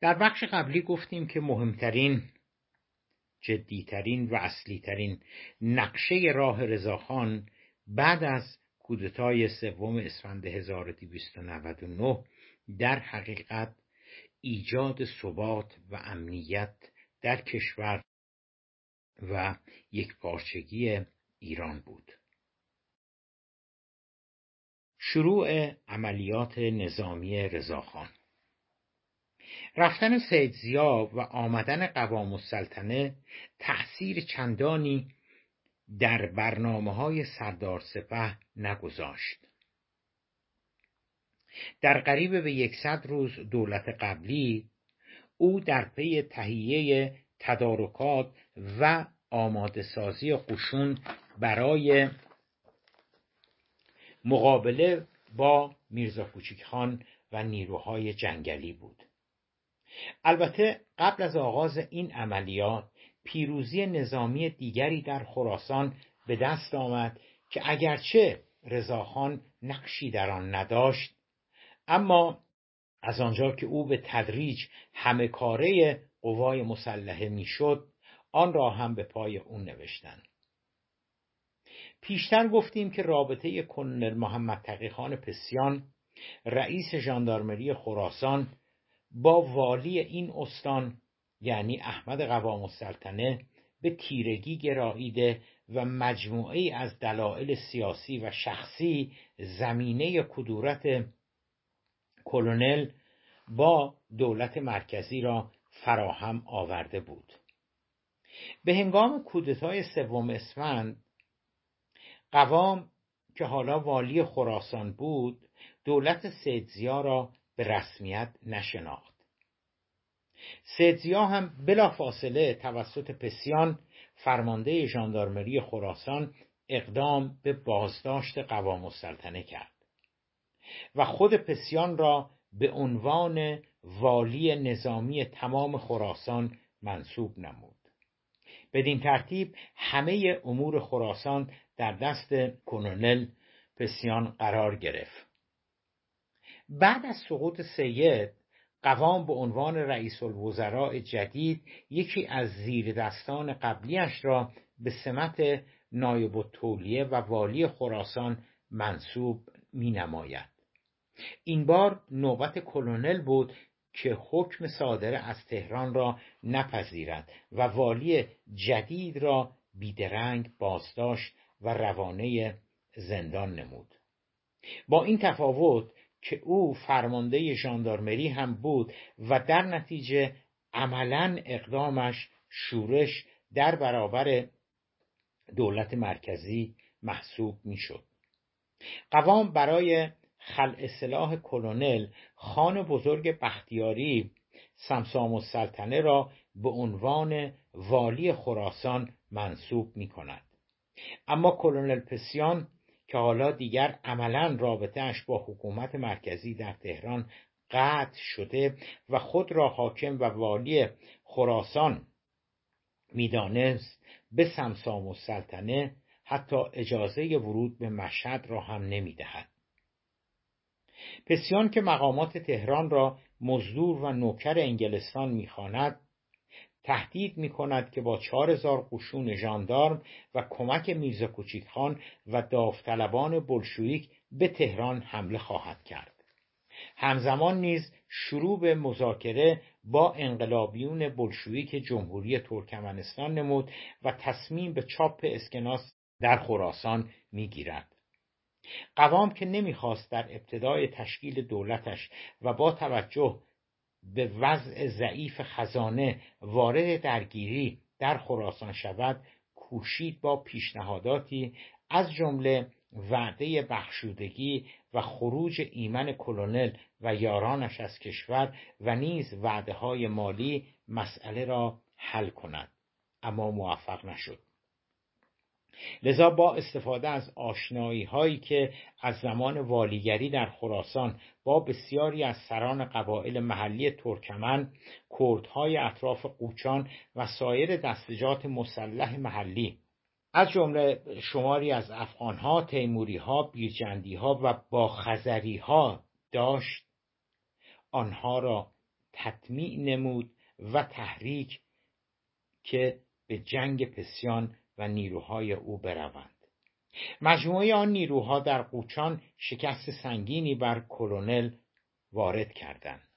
در بخش قبلی گفتیم که مهمترین جدیترین و اصلیترین نقشه راه رضاخان بعد از کودتای سوم اسفند 1299 در حقیقت ایجاد ثبات و امنیت در کشور و یک پارچگی ایران بود. شروع عملیات نظامی رضاخان. رفتن سید زیا و آمدن قوام السلطنه تأثیر چندانی در برنامه های سردار سپه نگذاشت. در قریب به یکصد روز دولت قبلی او در پی تهیه تدارکات و آماده سازی قشون برای مقابله با میرزا کوچیک خان و نیروهای جنگلی بود. البته قبل از آغاز این عملیات پیروزی نظامی دیگری در خراسان به دست آمد که اگرچه رضاخان نقشی در آن نداشت اما از آنجا که او به تدریج همه کاره قوای مسلحه می‌شد آن را هم به پای او نوشتند. پیشتر گفتیم که رابطه کنونل محمد تقیخان پسیان رئیس ژاندارمری خراسان با والی این استان یعنی احمد قوام السلطنه به تیرگی گراییده و مجموعه از دلایل سیاسی و شخصی زمینه کدورت کلونل با دولت مرکزی را فراهم آورده بود. به هنگام کودتای سوم اسفند قوام که حالا والی خراسان بود دولت سیدزیا را به رسمیت نشناخت. سیدزیا هم بلافاصله توسط پسیان فرمانده ژاندارمری خراسان اقدام به بازداشت قوام السلطنه کرد و خود پسیان را به عنوان والی نظامی تمام خراسان منصوب نمود. بدین ترتیب همه امور خراسان در دست کنونل پسیان قرار گرفت. بعد از سقوط سید قوام به عنوان رئیس الوزراء جدید یکی از زیر دستان قبلیش را به سمت نایب التولیه و والی خراسان منصوب می نماید. این بار نوبت کلونل بود که حکم صادر از تهران را نپذیرد و والی جدید را بیدرنگ بازداشت و روانه زندان نمود با این تفاوت که او فرمانده ژاندارمری هم بود و در نتیجه عملا اقدامش شورش در برابر دولت مرکزی محسوب می‌شد. قوام برای خلع سلاح کلونل خان بزرگ بختیاری سمسام السلطنه را به عنوان والی خراسان منصوب می کند. اما کلونل پسیان که حالا دیگر عملا رابطهش با حکومت مرکزی در تهران قطع شده و خود را حاکم و والی خراسان می‌دانست به سمسام و سلطنه حتی اجازه ورود به مشهد را هم نمی‌دهد. پسیان که مقامات تهران را مزدور و نوکر انگلستان می‌خواند تهدید می کند که با چهار هزار قشون ژاندارم و کمک میرزا کوچیک خان و داوطلبان بلشویک به تهران حمله خواهد کرد. همزمان نیز شروع به مذاکره با انقلابیون بلشویک جمهوری ترکمنستان نمود و تصمیم به چاپ اسکناس در خراسان می‌گیرد. قوام که نمی‌خواست در ابتدای تشکیل دولتش و با توجه به وضع ضعیف خزانه وارد درگیری در خراسان شود کوشید با پیشنهاداتی از جمله وعده بخشودگی و خروج ایمن کلونل و یارانش از کشور و نیز وعده های مالی مسئله را حل کند. اما موفق نشد. لذا با استفاده از آشنایی هایی که از زمان والیگری در خراسان با بسیاری از سران قبایل محلی ترکمن، کردهای اطراف قوچان و سایر دستجات مسلح محلی از جمله شماری از افغانها، تیموریها، بیرجندیها و با ها داشت آنها را تطمیع نمود و تحریک که به جنگ پسیان و نیروهای او بروند مجموعه آن نیروها در قوچان شکست سنگینی بر کلونل وارد کردند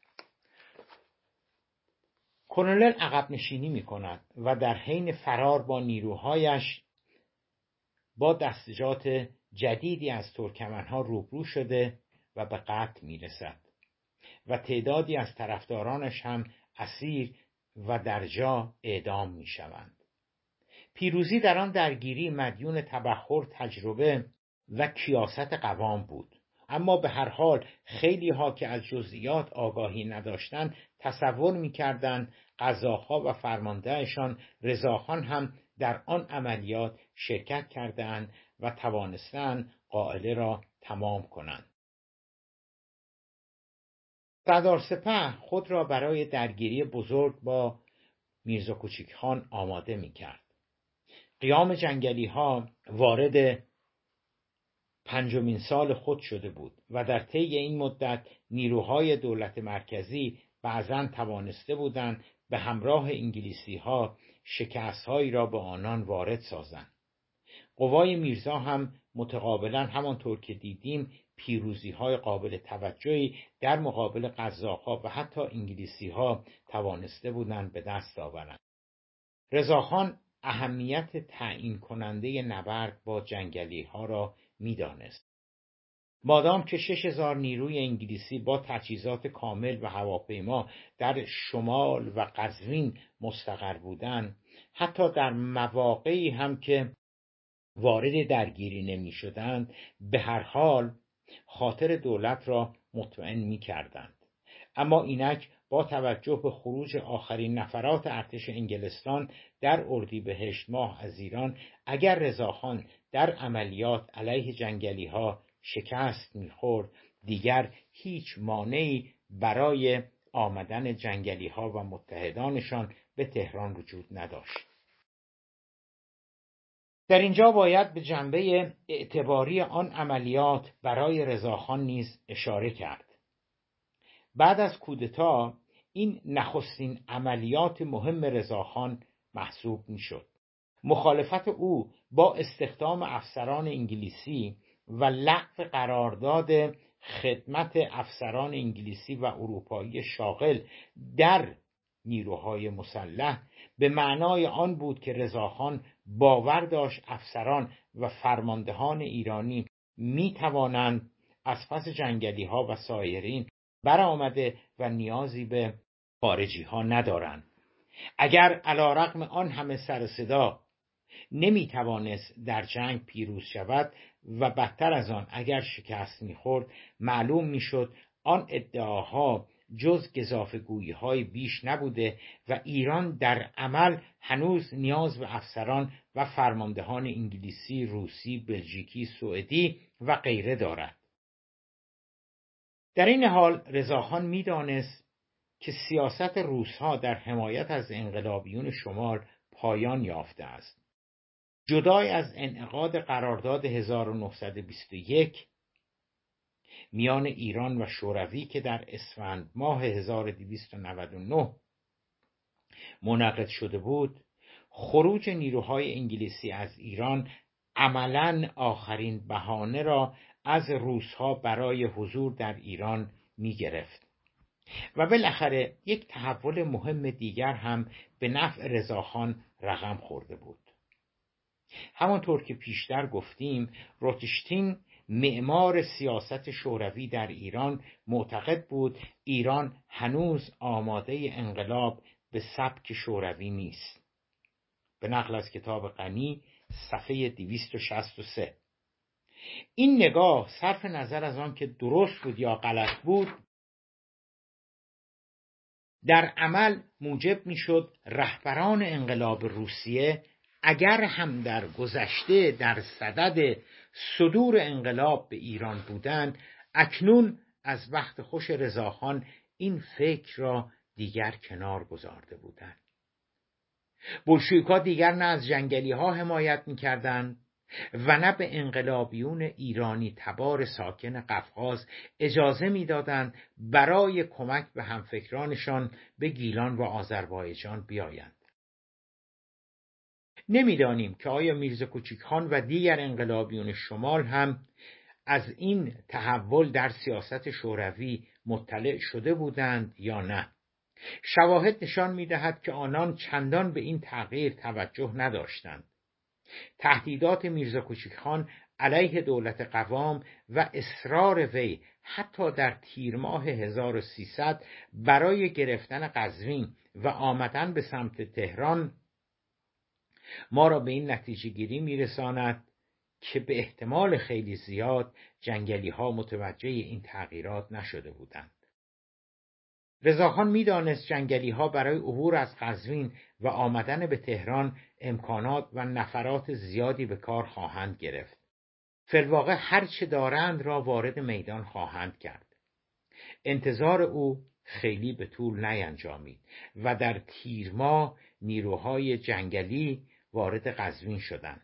کلونل عقب نشینی می کند و در حین فرار با نیروهایش با دستجات جدیدی از ترکمنها روبرو شده و به قتل می رسد و تعدادی از طرفدارانش هم اسیر و در جا اعدام می شوند. پیروزی در آن درگیری مدیون تبخور تجربه و کیاست قوام بود اما به هر حال خیلی ها که از جزئیات آگاهی نداشتند تصور می‌کردند قزاقها و فرماندهشان رضاخان هم در آن عملیات شرکت کردند و توانستند قائله را تمام کنند سردار سپه خود را برای درگیری بزرگ با میرزا کوچیک خان آماده می کرد. قیام جنگلی ها وارد پنجمین سال خود شده بود و در طی این مدت نیروهای دولت مرکزی بعضا توانسته بودند به همراه انگلیسی ها شکست هایی را به آنان وارد سازند. قوای میرزا هم متقابلا همانطور که دیدیم پیروزی های قابل توجهی در مقابل قزاقها و حتی انگلیسی ها توانسته بودند به دست آورند. رضاخان اهمیت تعیین کننده نبرد با جنگلی ها را می‌دانست. مادام که شش هزار نیروی انگلیسی با تجهیزات کامل و هواپیما در شمال و قزوین مستقر بودند حتی در مواقعی هم که وارد درگیری نمی شدند به هر حال خاطر دولت را مطمئن می کردند. اما اینک با توجه به خروج آخرین نفرات ارتش انگلستان در اردیبهشت ماه از ایران اگر رضاخان در عملیات علیه جنگلی ها شکست می‌خورد دیگر هیچ مانعی برای آمدن جنگلی ها و متحدانشان به تهران وجود نداشت. در اینجا باید به جنبه اعتباری آن عملیات برای رضاخان نیز اشاره کرد. بعد از کودتا این نخستین عملیات مهم رضاخان محسوب می‌شد. مخالفت او با استخدام افسران انگلیسی و لغو قرارداد خدمت افسران انگلیسی و اروپایی شاغل در نیروهای مسلح به معنای آن بود که رضاخان باور داشت افسران و فرماندهان ایرانی می توانند از پس جنگلی ها و سایرین برآمده و نیازی به خارجی ها ندارند. اگر علا رقم آن همه سر صدا نمی توانست در جنگ پیروز شود و بدتر از آن اگر شکست می‌خورد معلوم می‌شد آن ادعاها جز گذافگویی های بیش نبوده و ایران در عمل هنوز نیاز به افسران و فرماندهان انگلیسی، روسی، بلژیکی، سوئدی و غیره دارد. در این حال رضاخان می‌دانست که سیاست روسها در حمایت از انقلابیون شمال پایان یافته است. جدای از انعقاد قرارداد 1921 میان ایران و شوروی که در اسفند ماه 1299 منعقد شده بود خروج نیروهای انگلیسی از ایران عملا آخرین بهانه را از روسها برای حضور در ایران می گرفت و بالاخره یک تحول مهم دیگر هم به نفع رضاخان رقم خورده بود. همانطور که پیشتر گفتیم روتشتین معمار سیاست شوروی در ایران معتقد بود ایران هنوز آماده انقلاب به سبک شوروی نیست. به نقل از کتاب غنی صفحه 263 این نگاه صرف نظر از آن که درست بود یا غلط بود در عمل موجب می‌شد رهبران انقلاب روسیه اگر هم در گذشته در صدد صدور انقلاب به ایران بودند اکنون از وقت خوش رضاخان این فکر را دیگر کنار گذارده بودند. بلشویکا دیگر نه از جنگلی ها حمایت می‌کردند و نه به انقلابیون ایرانی تبار ساکن قفقاز اجازه می‌دادند برای کمک به همفکرانشان به گیلان و آذربایجان بیایند. نمی‌دانیم که آیا میرزا کوچیکخان و دیگر انقلابیون شمال هم از این تحول در سیاست شوروی مطلع شده بودند یا نه. شواهد نشان می‌دهد که آنان چندان به این تغییر توجه نداشتند. تهدیدات میرزا کوچیکخان علیه دولت قوام و اصرار وی حتی در تیر ماه 1300 برای گرفتن قزوین و آمدن به سمت تهران ما را به این نتیجه گیری میرساند که به احتمال خیلی زیاد جنگلی ها متوجه این تغییرات نشده بودند. رضاخان می‌دانست جنگلی ها برای عبور از قزوین و آمدن به تهران امکانات و نفرات زیادی به کار خواهند گرفت. فلواقع هر چه دارند را وارد میدان خواهند کرد. انتظار او خیلی به طول نینجامید و در تیرما نیروهای جنگلی وارد قزوین شدند.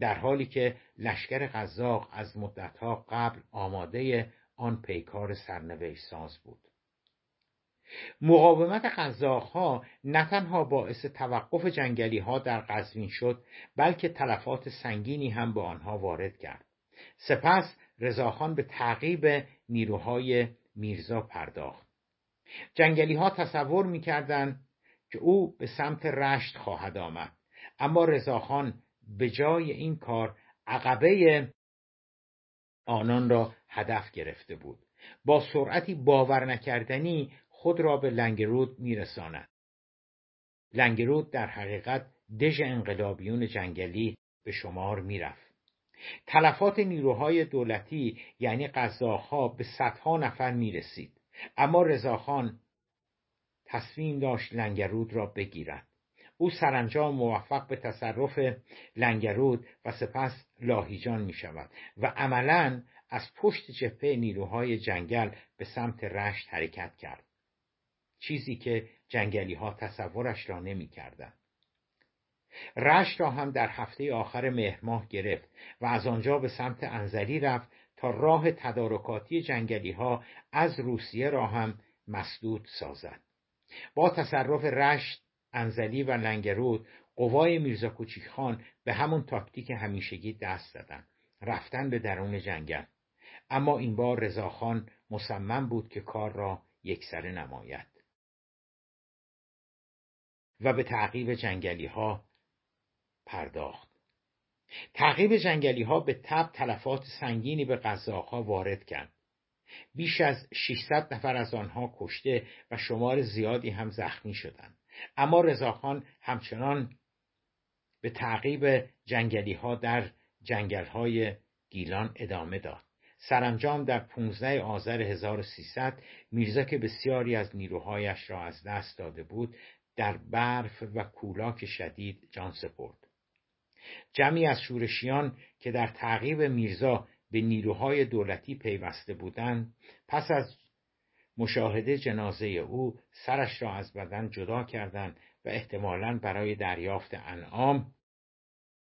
در حالی که لشکر قزاق از مدتها قبل آماده آن پیکار سرنوشت ساز بود. مقاومت ها نه تنها باعث توقف جنگلی ها در قزوین شد بلکه تلفات سنگینی هم به آنها وارد کرد. سپس رضاخان به تعقیب نیروهای میرزا پرداخت. جنگلی ها تصور می‌کردند که او به سمت رشت خواهد آمد. اما رضاخان به جای این کار عقبه آنان را هدف گرفته بود. با سرعتی باور نکردنی خود را به لنگرود میرساند. لنگرود در حقیقت دژ انقلابیون جنگلی به شمار می‌رفت. تلفات نیروهای دولتی یعنی قزاقها به صدها نفر می‌رسید. اما رضاخان تصمیم داشت لنگرود را بگیرد. او سرانجام موفق به تصرف لنگرود و سپس لاهیجان می شود و عملا از پشت جبهه نیروهای جنگل به سمت رشت حرکت کرد. چیزی که جنگلی ها تصورش را نمی کردن. رشت را هم در هفته آخر مهر ماه گرفت و از آنجا به سمت انزلی رفت تا راه تدارکاتی جنگلی ها از روسیه را هم مسدود سازد. با تصرف رشت انزلی و لنگرود قوای میرزا کوچیک خان به همون تاکتیک همیشگی دست زدند رفتن به درون جنگل اما این بار رضاخان مصمم بود که کار را یکسره نماید و به تعقیب جنگلی ها پرداخت. تعقیب جنگلی ها به تب تلفات سنگینی به ها وارد کرد. بیش از 600 نفر از آنها کشته و شمار زیادی هم زخمی شدند. اما رضاخان همچنان به تعقیب جنگلی ها در جنگل های گیلان ادامه داد. سرانجام در 15 آذر 1300 میرزا که بسیاری از نیروهایش را از دست داده بود در برف و کولاک شدید جان سپرد. جمعی از شورشیان که در تعقیب میرزا به نیروهای دولتی پیوسته بودند پس از مشاهده جنازه او سرش را از بدن جدا کردند و احتمالا برای دریافت انعام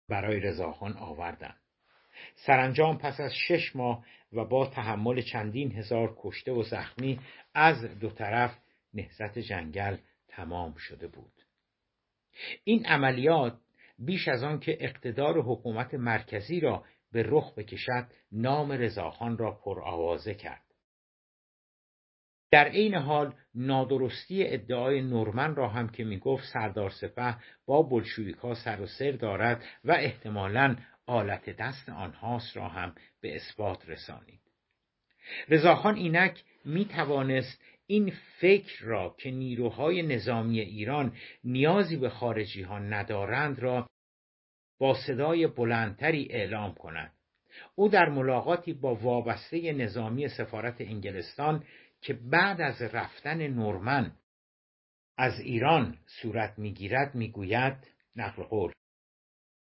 برای رضاخان آوردند. سرانجام پس از شش ماه و با تحمل چندین هزار کشته و زخمی از دو طرف نهزت جنگل تمام شده بود. این عملیات بیش از آن که اقتدار حکومت مرکزی را به رخ بکشد نام رضاخان را پرآوازه کرد. در عین حال نادرستی ادعای نورمن را هم که می‌گفت سردار سپه با بلشویکا سر و سر دارد و احتمالا آلت دست آنهاست را هم به اثبات رسانید. رضاخان اینک می توانست این فکر را که نیروهای نظامی ایران نیازی به خارجی ها ندارند را با صدای بلندتری اعلام کند او در ملاقاتی با وابسته نظامی سفارت انگلستان که بعد از رفتن نورمن از ایران صورت می‌گیرد می‌گوید نقل قول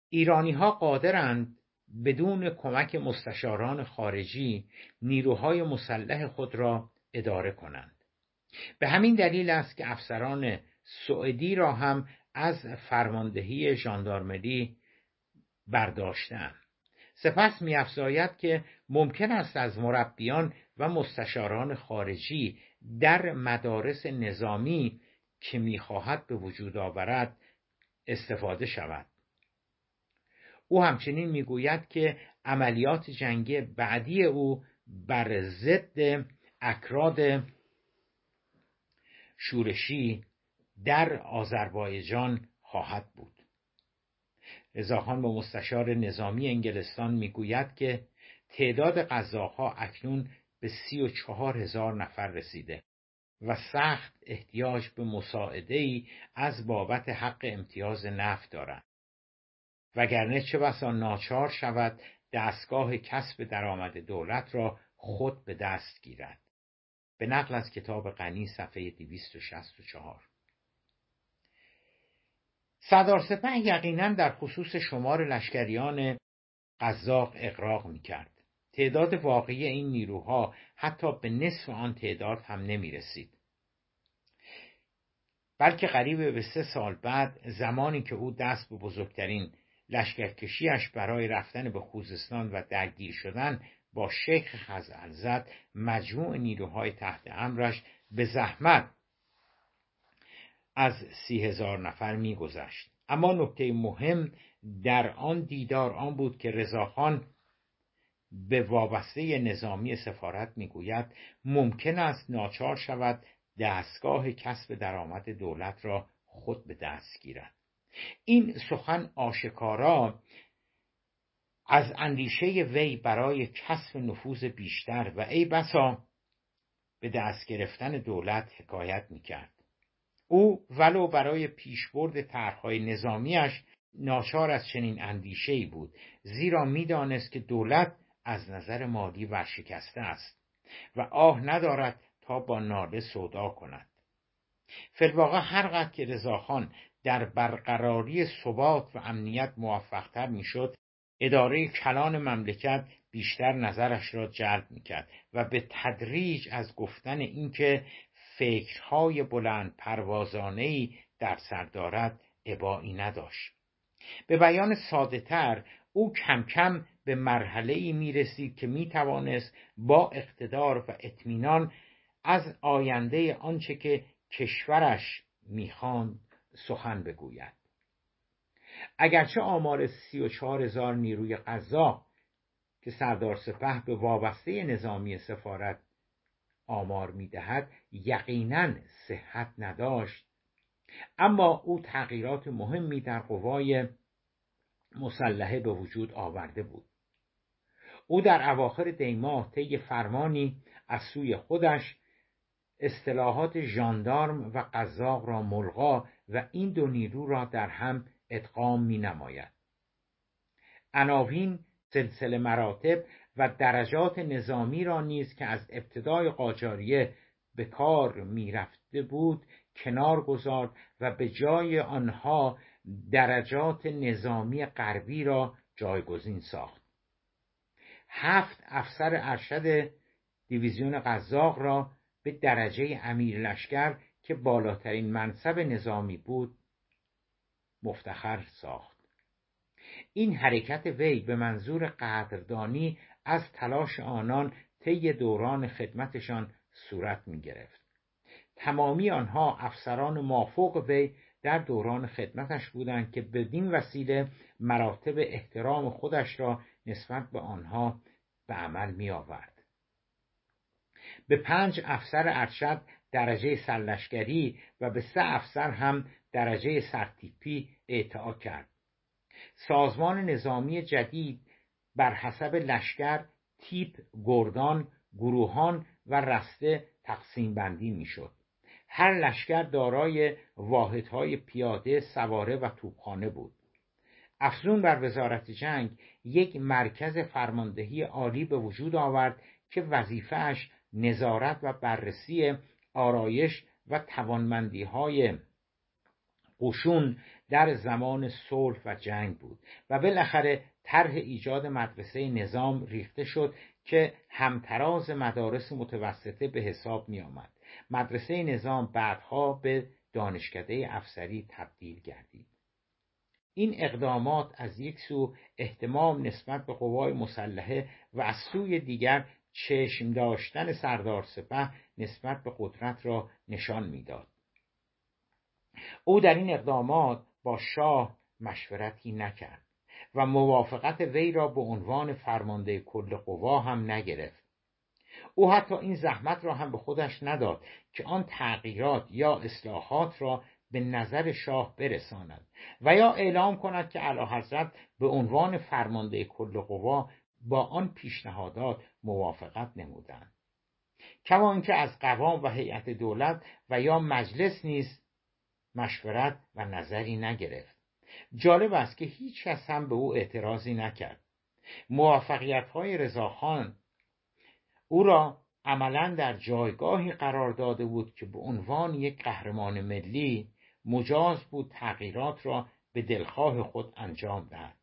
ایرانی ها قادرند بدون کمک مستشاران خارجی نیروهای مسلح خود را اداره کنند. به همین دلیل است که افسران سعودی را هم از فرماندهی ژاندارمری برداشتم سپس میافزاید که ممکن است از مربیان و مستشاران خارجی در مدارس نظامی که می‌خواهد به وجود آورد استفاده شود. او همچنین می‌گوید که عملیات جنگی بعدی او بر ضد اکراد شورشی در آذربایجان خواهد بود. رضاخان با مستشار نظامی انگلستان می‌گوید که تعداد قزاقها اکنون به سی و چهار هزار نفر رسیده و سخت احتیاج به مساعده ای از بابت حق امتیاز نفت دارند. وگرنه چه بسا ناچار شود دستگاه کسب درآمد دولت را خود به دست گیرد. به نقل از کتاب غنی صفحه 264 سردار سپه یقینا در خصوص شمار لشکریان قزاق اقراق می کرد. تعداد واقعی این نیروها حتی به نصف آن تعداد هم نمی رسید. بلکه قریب به سه سال بعد زمانی که او دست به بزرگترین لشکرکشیش برای رفتن به خوزستان و درگیر شدن با شیخ خزعل زد مجموع نیروهای تحت امرش به زحمت از سی هزار نفر میگذشت. اما نکته مهم در آن دیدار آن بود که رضاخان به وابسته نظامی سفارت می‌گوید ممکن است ناچار شود دستگاه کسب درآمد دولت را خود به دست گیرد. این سخن آشکارا از اندیشه وی برای کسب نفوذ بیشتر و ای بسا به دست گرفتن دولت حکایت می‌کرد. او ولو برای پیشبرد طرحهای نظامیش ناچار از چنین اندیشه بود زیرا می‌دانست که دولت از نظر مالی ورشکسته است و آه ندارد تا با ناله سودا کند. فلواقع هرقدر که رضاخان در برقراری ثبات و امنیت موفقتر می‌شد اداره کلان مملکت بیشتر نظرش را جلب می‌کرد و به تدریج از گفتن اینکه فکرهای بلند پروازانه در سر دارد ابایی نداشت. به بیان ساده تر او کم کم به مرحله ای می رسید که می توانست با اقتدار و اطمینان از آینده آنچه که کشورش می‌خواند سخن بگوید. اگرچه آمار سی و چهار هزار نیروی قضا که سردار سپه به وابسته نظامی سفارت آمار می‌دهد یقینا صحت نداشت. اما او تغییرات مهمی در قوای مسلحه به وجود آورده بود. او در اواخر دیماه طی فرمانی از سوی خودش اصطلاحات ژاندارم و قزاق را ملغا و این دو نیرو را در هم ادغام می نماید. عناوین سلسله مراتب و درجات نظامی را نیز که از ابتدای قاجاریه به کار می‌رفته بود کنار گذارد و به جای آنها درجات نظامی غربی را جایگزین ساخت هفت افسر ارشد دیویزیون قزاق را به درجه امیر لشکر که بالاترین منصب نظامی بود مفتخر ساخت این حرکت وی به منظور قدردانی از تلاش آنان طی دوران خدمتشان صورت می گرفت. تمامی آنها افسران مافوق وی در دوران خدمتش بودند که بدین وسیله مراتب احترام خودش را نسبت به آنها به عمل می آورد. به پنج افسر ارشد درجه سرلشکری و به سه افسر هم درجه سرتیپی اعطا کرد. سازمان نظامی جدید بر حسب لشکر تیپ گردان گروهان و رسته تقسیم بندی می‌شد هر لشکر دارای واحدهای پیاده سواره و توپخانه بود افزون بر وزارت جنگ یک مرکز فرماندهی عالی به وجود آورد که وظیفهش نظارت و بررسی آرایش و توانمندی های قشون در زمان صلح و جنگ بود و بالاخره طرح ایجاد مدرسه نظام ریخته شد که همتراز مدارس متوسطه به حساب می آمد. مدرسه نظام بعدها به دانشکده افسری تبدیل گردید. این اقدامات از یک سو احتمام نسبت به قوای مسلحه و از سوی دیگر چشم داشتن سردار سپه نسبت به قدرت را نشان می‌داد او در این اقدامات با شاه مشورتی نکرد و موافقت وی را به عنوان فرمانده کل قوا هم نگرفت. او حتی این زحمت را هم به خودش نداد که آن تغییرات یا اصلاحات را به نظر شاه برساند و یا اعلام کند که حضرت به عنوان فرمانده کل قوا با آن پیشنهادات موافقت نمودند. کما اینکه از قوام و هیئت دولت و یا مجلس نیز مشورت و نظری نگرفت. جالب است که هیچ کس هم به او اعتراضی نکرد. موفقیت های رضاخان او را عملا در جایگاهی قرار داده بود که به عنوان یک قهرمان ملی مجاز بود تغییرات را به دلخواه خود انجام دهد.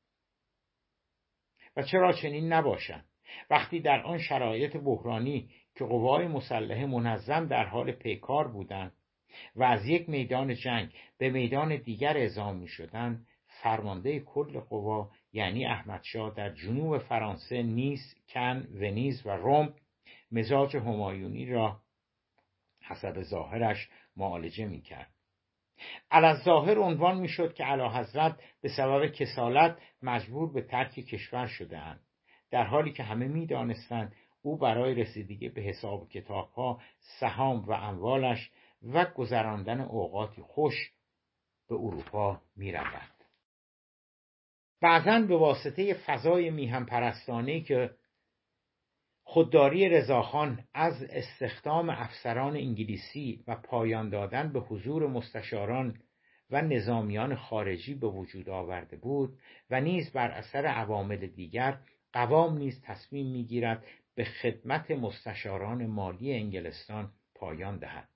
و چرا چنین نباشد؟ وقتی در آن شرایط بحرانی که قوای مسلحه منظم در حال پیکار بودند و از یک میدان جنگ به میدان دیگر اعزام می شدند فرمانده کل قوا یعنی احمدشاه در جنوب فرانسه نیس کن ونیز و روم مزاج همایونی را حسب ظاهرش معالجه می کرد از ظاهر عنوان می‌شد که علا حضرت به سبب کسالت مجبور به ترک کشور شده اند در حالی که همه می‌دانستند او برای رسیدگی به حساب کتابها سهام و اموالش و گذراندن اوقاتی خوش به اروپا می‌رود. بعضا به واسطه فضای میهم پرستانه که خودداری رضاخان از استخدام افسران انگلیسی و پایان دادن به حضور مستشاران و نظامیان خارجی به وجود آورده بود و نیز بر اثر عوامل دیگر قوام نیز تصمیم می‌گیرد به خدمت مستشاران مالی انگلستان پایان دهد.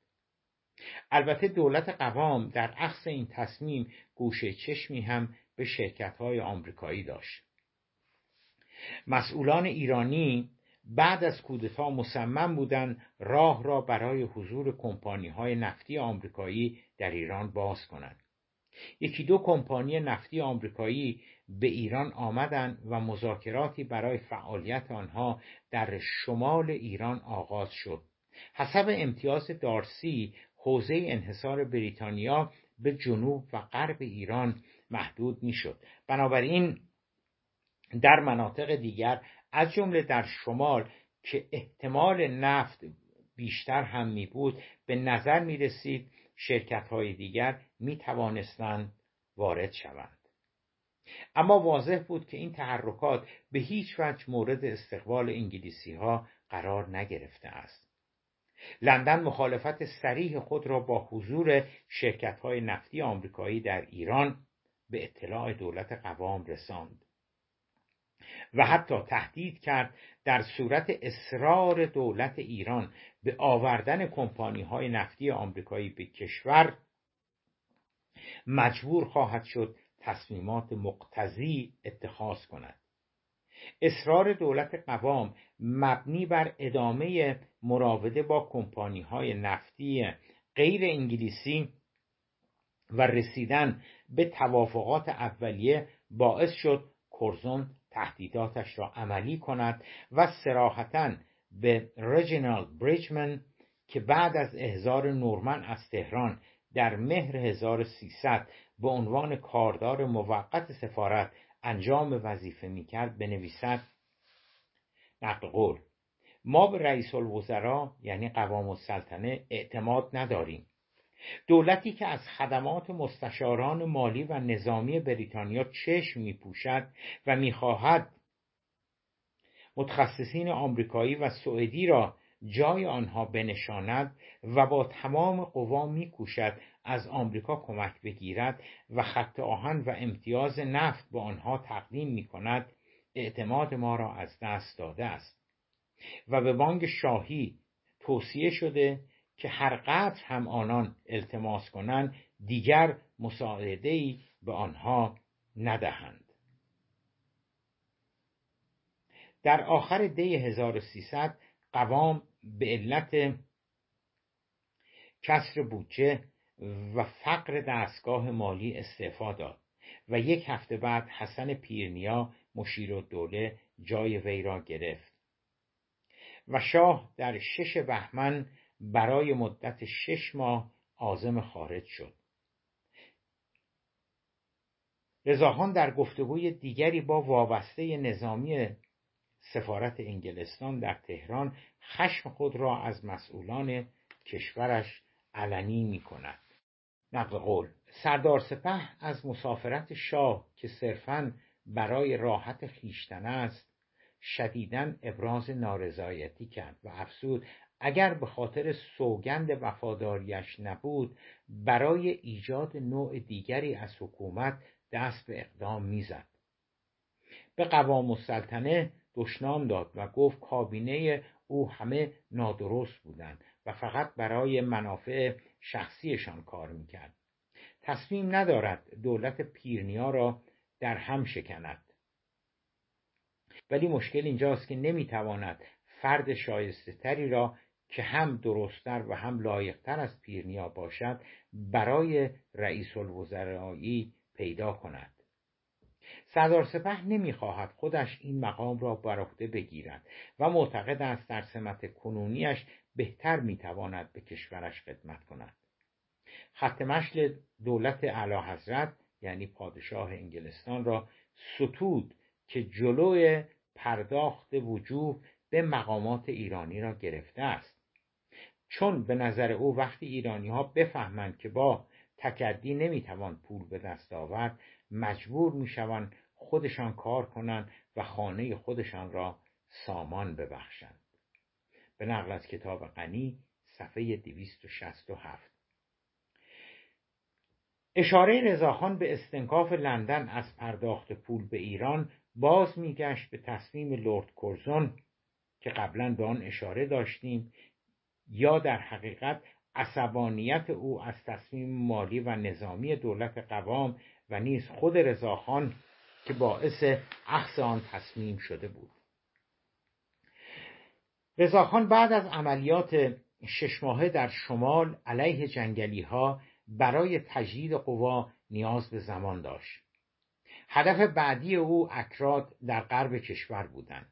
البته دولت قوام در عکس این تصمیم گوشه چشمی هم به شرکت های آمریکایی داشت. مسئولان ایرانی بعد از کودتا مصمم بودند راه را برای حضور کمپانی های نفتی آمریکایی در ایران باز کنند. یکی دو کمپانی نفتی آمریکایی به ایران آمدند و مذاکراتی برای فعالیت آنها در شمال ایران آغاز شد. حسب امتیاز دارسی حوزه انحصار بریتانیا به جنوب و غرب ایران محدود می‌شد. بنابراین در مناطق دیگر از جمله در شمال که احتمال نفت بیشتر هم می بود به نظر می رسید شرکت های دیگر می توانستند وارد شوند. اما واضح بود که این تحرکات به هیچ وجه مورد استقبال انگلیسی ها قرار نگرفته است. لندن مخالفت سریح خود را با حضور شرکت های نفتی آمریکایی در ایران به اطلاع دولت قوام رساند و حتی تهدید کرد در صورت اصرار دولت ایران به آوردن کمپانی های نفتی آمریکایی به کشور مجبور خواهد شد تصمیمات مقتضی اتخاذ کند. اصرار دولت قوام مبنی بر ادامه مراوده با کمپانی های نفتی غیر انگلیسی و رسیدن به توافقات اولیه باعث شد کرزون تهدیداتش را عملی کند و سراحتا به رجینال بریجمن که بعد از احضار نورمن از تهران در مهر 1300 به عنوان کاردار موقت سفارت انجام وظیفه می‌کرد بنویسد نقل قول. ما به رئیس الوزراء یعنی قوام السلطنه اعتماد نداریم. دولتی که از خدمات مستشاران مالی و نظامی بریتانیا چشم میپوشد و می‌خواهد متخصصین آمریکایی و سوئدی را جای آنها بنشاند و با تمام قوا میکوشد از آمریکا کمک بگیرد و خط آهن و امتیاز نفت به آنها تقدیم می کند اعتماد ما را از دست داده است. و به بانک شاهی توصیه شده که هر قدر هم آنان التماس کنند دیگر مساعده به آنها ندهند. در آخر دی 1300 قوام به علت کسر بودجه و فقر دستگاه مالی استعفا داد. و یک هفته بعد حسن پیرنیا مشیر و دوله جای وی را گرفت. و شاه در شش بهمن برای مدت شش ماه آزم خارج شد. رضاخان در گفتگوی دیگری با وابسته نظامی سفارت انگلستان در تهران خشم خود را از مسئولان کشورش علنی می کند نقل قول. سردار سپه از مسافرت شاه که صرفا برای راحت خیشتن است شدیدا ابراز نارضایتی کرد و افسود اگر به خاطر سوگند وفاداریش نبود برای ایجاد نوع دیگری از حکومت دست به اقدام می‌زد. به قوام السلطنه دشنام داد و گفت کابینه او همه نادرست بودند و فقط برای منافع شخصیشان کار می‌کرد. تصمیم ندارد دولت پیرنیا را در هم شکند. ولی مشکل اینجاست که نمی‌تواند فرد شایسته تری را که هم درستتر و هم لایقتر از پیرنیا باشد برای رئیس الوزرایی پیدا کند. سردار سپه نمی‌خواهد خودش این مقام را بر بگیرد و معتقد است در سمت کنونیش بهتر می‌تواند به کشورش خدمت کند. خط مشل دولت اعلی حضرت یعنی پادشاه انگلستان را ستود که جلوی پرداخت وجوه به مقامات ایرانی را گرفته است. چون به نظر او وقتی ایرانی ها بفهمند که با تکدی نمی‌توان پول به دست آورد مجبور می‌شوند خودشان کار کنند و خانه خودشان را سامان ببخشند. به نقل از کتاب غنی صفحه 267 اشاره رضاخان به استنکاف لندن از پرداخت پول به ایران باز میگشت به تصمیم لورد کرزون که قبلا به آن اشاره داشتیم یا در حقیقت عصبانیت او از تصمیم مالی و نظامی دولت قوام و نیز خود رضاخان که باعث اخذ آن تصمیم شده بود. رضاخان بعد از عملیات شش ماهه در شمال علیه جنگلی ها برای تجدید قوا نیاز به زمان داشت. هدف بعدی او اکراد در غرب کشور بودند.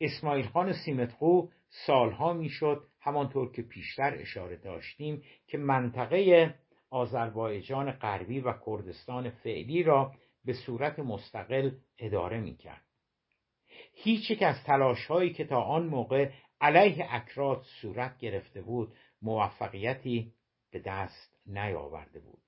اسماعیل خان سیمتخو سالها می‌شد همانطور که پیشتر اشاره داشتیم که منطقه آذربایجان غربی و کردستان فعلی را به صورت مستقل اداره می‌کرد. هیچ یک از تلاش هایی که تا آن موقع علیه اکراد صورت گرفته بود موفقیتی به دست نیاورده بود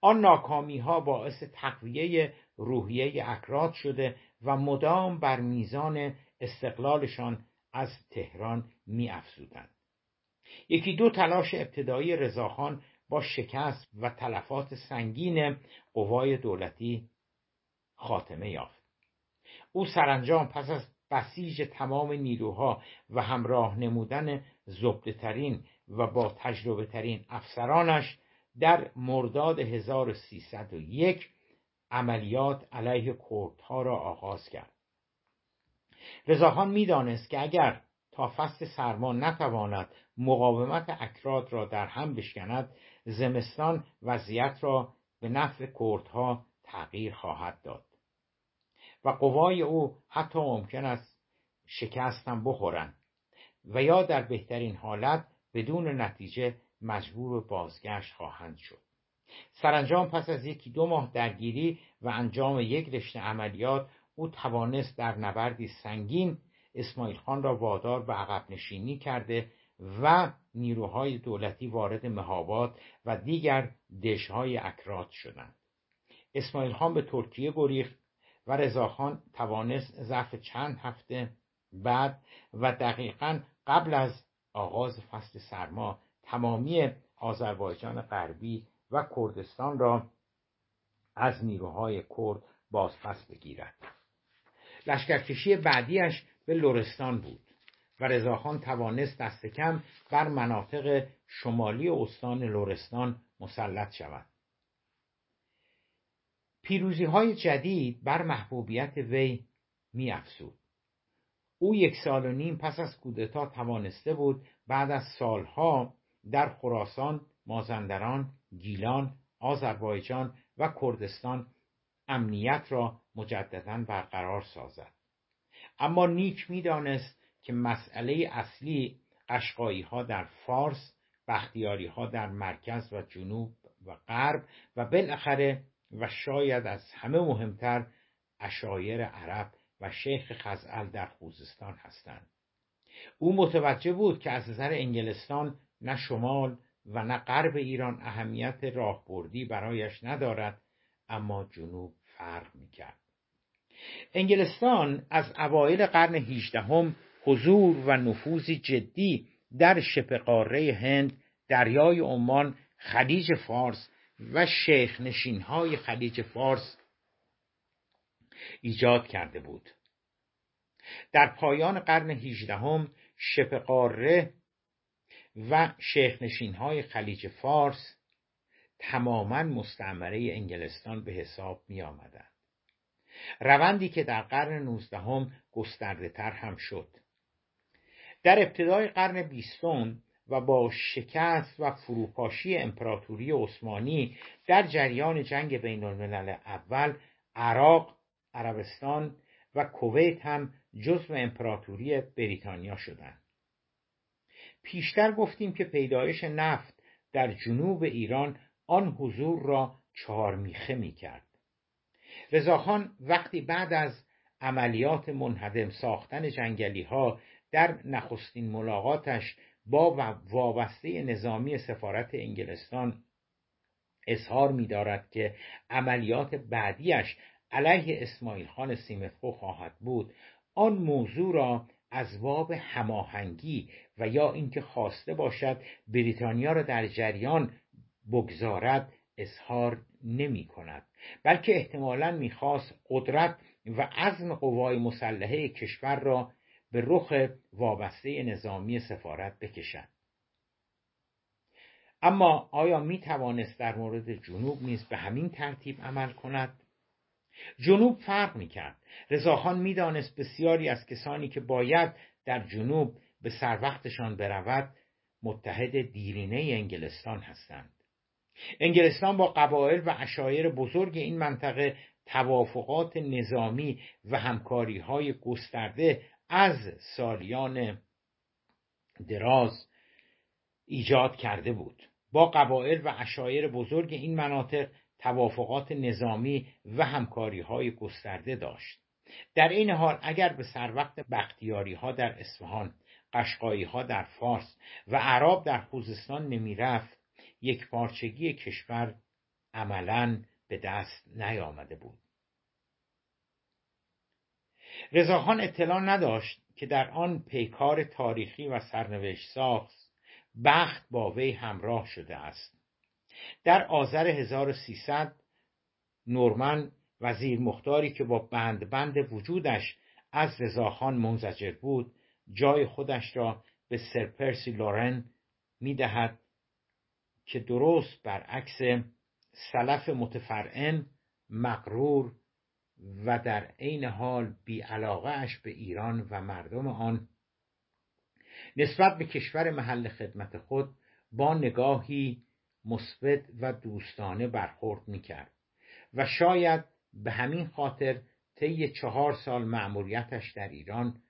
آن ناکامی ها باعث تقویه روحیه اکراد شده و مدام بر میزان استقلالشان از تهران می افزودند. یکی دو تلاش ابتدایی رضاخان با شکست و تلفات سنگین قوای دولتی خاتمه یافت او سرانجام پس از بسیج تمام نیروها و همراه نمودن زبده و با تجربه ترین افسرانش در مرداد 1301 عملیات علیه کردها را آغاز کرد. رضاخان می‌دانست که اگر تا فصل سرما نتواند مقاومت اکراد را در هم بشکند زمستان وضعیت را به نفع کردها تغییر خواهد داد. و قوای او حتی ممکن است شکستم بخورند و یا در بهترین حالت بدون نتیجه مجبور بازگشت خواهند شد. سرانجام پس از یکی دو ماه درگیری و انجام یک رشته عملیات او توانست در نبردی سنگین اسماعیل خان را وادار به عقب نشینی کرده و نیروهای دولتی وارد مهابات و دیگر دشهای اکراد شدند. اسماعیل خان به ترکیه گریخت و رضاخان توانست ظرف چند هفته بعد و دقیقا قبل از آغاز فصل سرما تمامی آذربایجان غربی و کردستان را از نیروهای کرد بازپس بگیرد. لشکرکشی بعدیش به لرستان بود و رضاخان توانست دست کم بر مناطق شمالی استان لرستان مسلط شود. پیروزی های جدید بر محبوبیت وی می افسود. او یک سال و نیم پس از کودتا توانسته بود بعد از سالها در خراسان، مازندران، گیلان، آذربایجان و کردستان امنیت را مجددا برقرار سازد اما نیک می‌دانست که مسئله اصلی قشقایی ها در فارس بختیاری ها در مرکز و جنوب و غرب و بالاخره و شاید از همه مهمتر اشایر عرب و شیخ خزعل در خوزستان هستند. او متوجه بود که از نظر انگلستان نه شمال و نه غرب ایران اهمیت راهبردی برایش ندارد اما جنوب فرق می‌کرد. انگلستان از اوایل قرن هیجدهم حضور و نفوذی جدی در شبه قاره هند دریای عمان خلیج فارس و شیخ نشین های خلیج فارس ایجاد کرده بود در پایان قرن هیجدهم شبه قاره و شیخ نشین های خلیج فارس تماما مستعمره انگلستان به حساب می آمدن. روندی که در قرن نوزدهم گسترده تر هم شد در ابتدای قرن بیستم و با شکست و فروپاشی امپراتوری عثمانی در جریان جنگ بین الملل اول عراق، عربستان و کویت هم جزو امپراتوری بریتانیا شدند. پیشتر گفتیم که پیدایش نفت در جنوب ایران آن حضور را چهار میخه می کرد. رضاخان وقتی بعد از عملیات منهدم ساختن جنگلی ها در نخستین ملاقاتش با وابسته نظامی سفارت انگلستان اظهار می دارد که عملیات بعدیش علیه اسماعیل خان سیمفو خواهد بود. آن موضوع را از باب هماهنگی و یا اینکه خواسته باشد بریتانیا را در جریان بگذارد اظهار نمی کند بلکه احتمالا می‌خواست قدرت و عزم قوای مسلحه کشور را به رخ وابسته نظامی سفارت بکشد. اما آیا می توانست در مورد جنوب نیز به همین ترتیب عمل کند؟ جنوب فرق می کرد. رضاخان می دانست بسیاری از کسانی که باید در جنوب به سر وقتشان برود متحد دیرینه انگلستان هستند. انگلستان با قبایل و اشایر بزرگ این منطقه توافقات نظامی و همکاری های گسترده از سالیان دراز ایجاد کرده بود. با قبایل و اشایر بزرگ این مناطق توافقات نظامی و همکاری های گسترده داشت. در این حال اگر به سر وقت بختیاری ها در اصفهان قشقایی ها در فارس و عرب در خوزستان نمی رفت یک پارچگی کشور عملا به دست نیامده بود. رضاخان اطلاع نداشت که در آن پیکار تاریخی و سرنوشت ساخت بخت با وی همراه شده است. در آذر 1300 نورمن وزیر مختاری که با بند بند وجودش از رضاخان منزجر بود جای خودش را به سرپرسی لورن می‌دهد که درست برعکس سلف متفرعن مقرور و در عین حال اش به ایران و مردم آن نسبت به کشور محل خدمت خود با نگاهی مثبت و دوستانه برخورد می‌کرد و شاید به همین خاطر طی چهار سال مأموریتش در ایران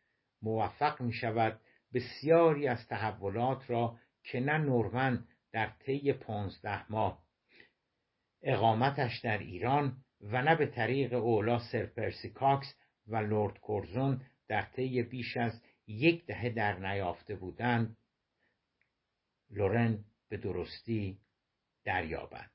موفق می شود بسیاری از تحولات را که نه نورمن در طی پانزده ماه اقامتش در ایران و نه به طریق اولا سرپرسی کاکس و لورد کورزون در طی بیش از یک دهه در نیافته بودند. لورن به درستی دریابد.